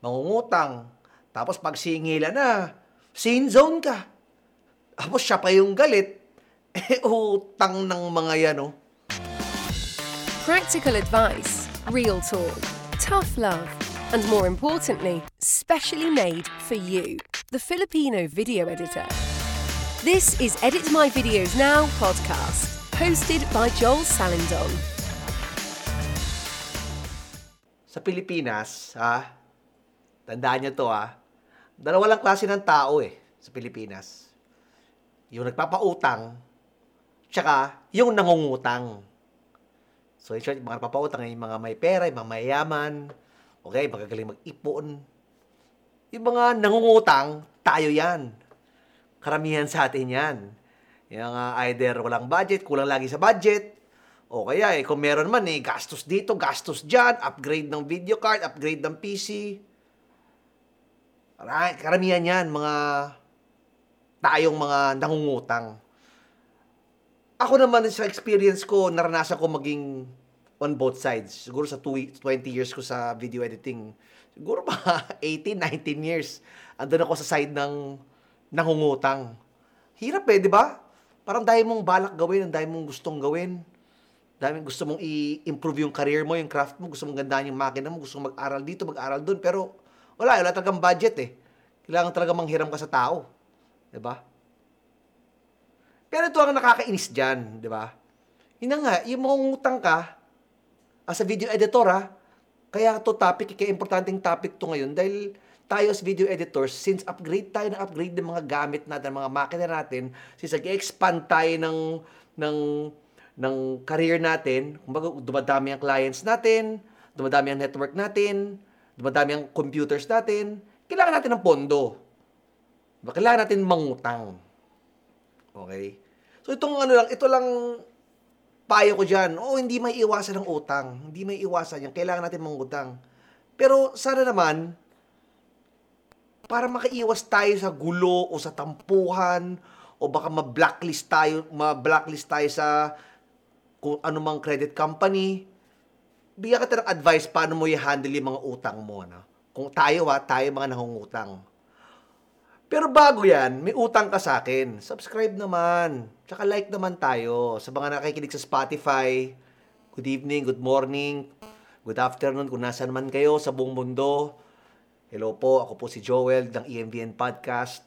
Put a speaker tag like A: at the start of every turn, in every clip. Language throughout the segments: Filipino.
A: mangungutang. Tapos pag singila na, sin zone ka. Tapos siya pa yung galit. Eh, utang ng mga yan, oh.
B: Practical advice, real talk, tough love, and more importantly, specially made for you, the Filipino video editor. This is Edit My Videos Now podcast, hosted by Joel Salindon.
A: Sa Pilipinas, ha, tandaan nyo to, ha, dalawa lang klase ng tao, eh, sa Pilipinas. Yung nagpapautang, tsaka yung nangungutang. So, in short, mga nagpapautang, yung mga may pera, yung mga mayayaman, okay, magagaling mag-ipon. Yung mga nangungutang, tayo yan. Karamihan sa atin yan. Yung uh, either walang budget, kulang lagi sa budget, o kaya eh, kung meron man eh, gastos dito, gastos dyan, upgrade ng video card, upgrade ng PC. Karamihan yan, mga tayong mga nangungutang. Ako naman sa experience ko, naranasan ko maging on both sides. Siguro sa 20 years ko sa video editing, siguro ba 18, 19 years, andun ako sa side ng nangungutang. Hirap eh, di ba? Parang dahil mong balak gawin, ang dahil mong gustong gawin dami gusto mong i-improve yung career mo, yung craft mo, gusto mong gandaan yung makina mo, gusto mong mag-aral dito, mag-aral doon, pero wala, wala talagang budget eh. Kailangan talaga manghiram ka sa tao. 'Di ba? Pero ito ang nakakainis diyan, 'di ba? Yun nga, yung mangungutang ka as a video editor ha, kaya to topic, kaya importanteng topic to ngayon dahil tayo as video editors, since upgrade tayo na upgrade ng mga gamit natin, mga makina natin, since nag-expand tayo ng, ng ng career natin, kumbaga dumadami ang clients natin, dumadami ang network natin, dumadami ang computers natin, kailangan natin ng pondo. Diba? Kailangan natin mangutang. Okay? So itong ano lang, ito lang payo ko dyan. Oh, hindi may iwasan ng utang. Hindi may iwasan yan. Kailangan natin mangutang. Pero sana naman, para makaiwas tayo sa gulo o sa tampuhan o baka ma-blacklist tayo, ma-blacklist tayo sa kung anumang credit company, bigyan kita ng advice paano mo i-handle yung mga utang mo. No? Kung tayo ha, tayo mga nangungutang. Pero bago yan, may utang ka sa akin. Subscribe naman. Tsaka like naman tayo. Sa mga nakikinig sa Spotify, good evening, good morning, good afternoon, kung nasan man kayo sa buong mundo. Hello po, ako po si Joel ng EMVN Podcast.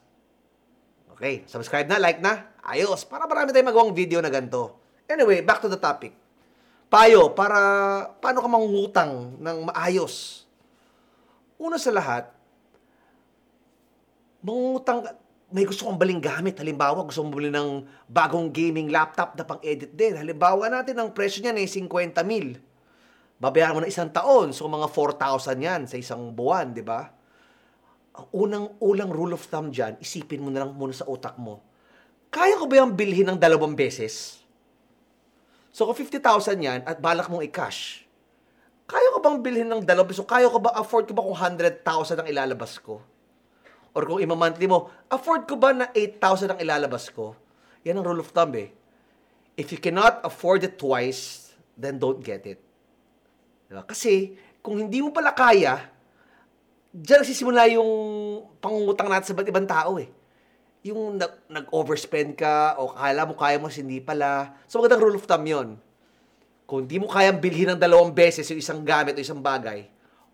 A: Okay, subscribe na, like na. Ayos, para marami tayong magawang video na ganito. Anyway, back to the topic. Payo, para paano ka mangungutang ng maayos? Una sa lahat, mangungutang may gusto kong baling gamit. Halimbawa, gusto mong bumili ng bagong gaming laptop na pang-edit din. Halimbawa natin, ang presyo niyan ay 50 mil. Babayaran mo na isang taon. So, mga 4,000 yan sa isang buwan, di ba? Ang unang, ulang rule of thumb dyan, isipin mo na lang muna sa utak mo. Kaya ko ba yung bilhin ng dalawang beses? So kung 50,000 yan at balak mong i-cash, kaya ko bang bilhin ng dalawang piso? Kaya ko ba, afford ko ba kung 100,000 ang ilalabas ko? Or kung ima-monthly mo, afford ko ba na 8,000 ang ilalabas ko? Yan ang rule of thumb eh. If you cannot afford it twice, then don't get it. Diba? Kasi, kung hindi mo pala kaya, diyan nagsisimula yung pangungutang natin sa iba't ibang tao eh yung nag-overspend ka o kala mo kaya mo hindi pala. So magandang rule of thumb yun. Kung hindi mo kayang bilhin ng dalawang beses yung isang gamit o isang bagay,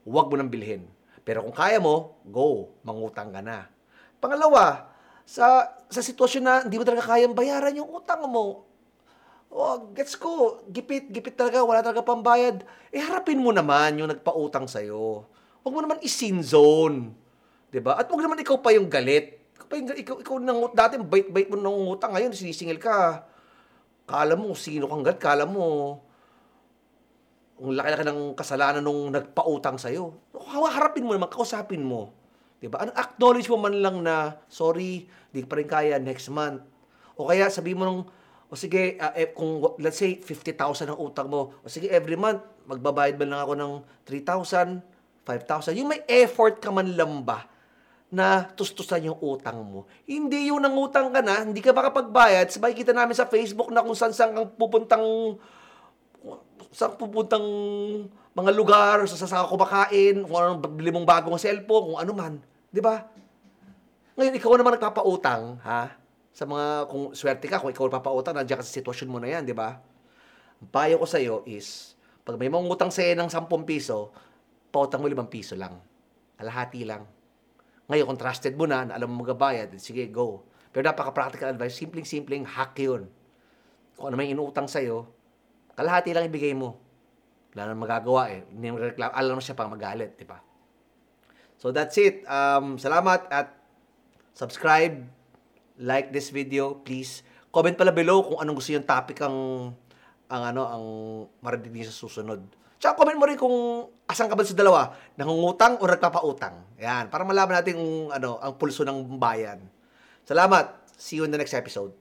A: huwag mo nang bilhin. Pero kung kaya mo, go, mangutang ka na. Pangalawa, sa sa sitwasyon na hindi mo talaga kayang bayaran yung utang mo, oh, gets ko, gipit, gipit talaga, wala talaga pambayad. Eh, harapin mo naman yung nagpautang sa'yo. Huwag mo naman isin zone. 'di ba? At huwag naman ikaw pa yung galit ikaw, ikaw, ikaw nang, dati bait-bait mo nang utang, ngayon sinisingil ka. Kala mo, sino kang gat, kala mo, ang laki-laki ng kasalanan nung nagpautang sa'yo. Harapin mo naman, kausapin mo. Diba? Ano, acknowledge mo man lang na, sorry, di pa rin kaya next month. O kaya sabi mo nung, o sige, uh, eh, kung let's say 50,000 ang utang mo, o sige, every month, magbabayad man lang ako ng 3,000, 5,000. Yung may effort ka man lang ba na tustusan yung utang mo. Hindi yung nangutang ka na, hindi ka makapagbayad. Sabay kita namin sa Facebook na kung saan saan kang pupuntang saan pupuntang mga lugar, sa sasaka kumakain, kung anong bili mong bagong cellphone, kung ano man. Di ba? Ngayon, ikaw naman nagpapautang, ha? Sa mga, kung swerte ka, kung ikaw nagpapautang, nandiyan ka sa sitwasyon mo na yan, di ba? Ang payo ko sa'yo is, pag may mga utang sa'yo ng 10 piso, pautang mo 5 piso lang. Kalahati lang. Ngayon, kung trusted mo na, na alam mo magabayad, sige, go. Pero napaka-practical advice, simpleng-simpleng hack yun. Kung ano may inuutang sa'yo, kalahati lang ibigay mo. Wala nang magagawa eh. Hindi mo reklamo. Alam mo siya pang magalit, di ba? So that's it. Um, salamat at subscribe, like this video, please. Comment pala below kung anong gusto yung topic ang ang ano ang marinig sa susunod. Tsaka comment mo rin kung asan ka ba sa dalawa, nangungutang o nagpapautang. Yan, para malaman natin kung ano ang pulso ng bayan. Salamat. See you in the next episode.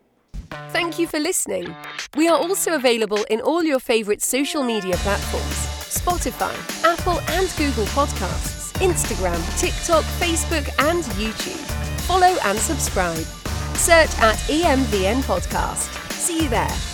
B: Thank you for listening. We are also available in all your favourite social media platforms Spotify, Apple and Google Podcasts, Instagram, TikTok, Facebook, and YouTube. Follow and subscribe. Search at EMVN Podcast. See you there.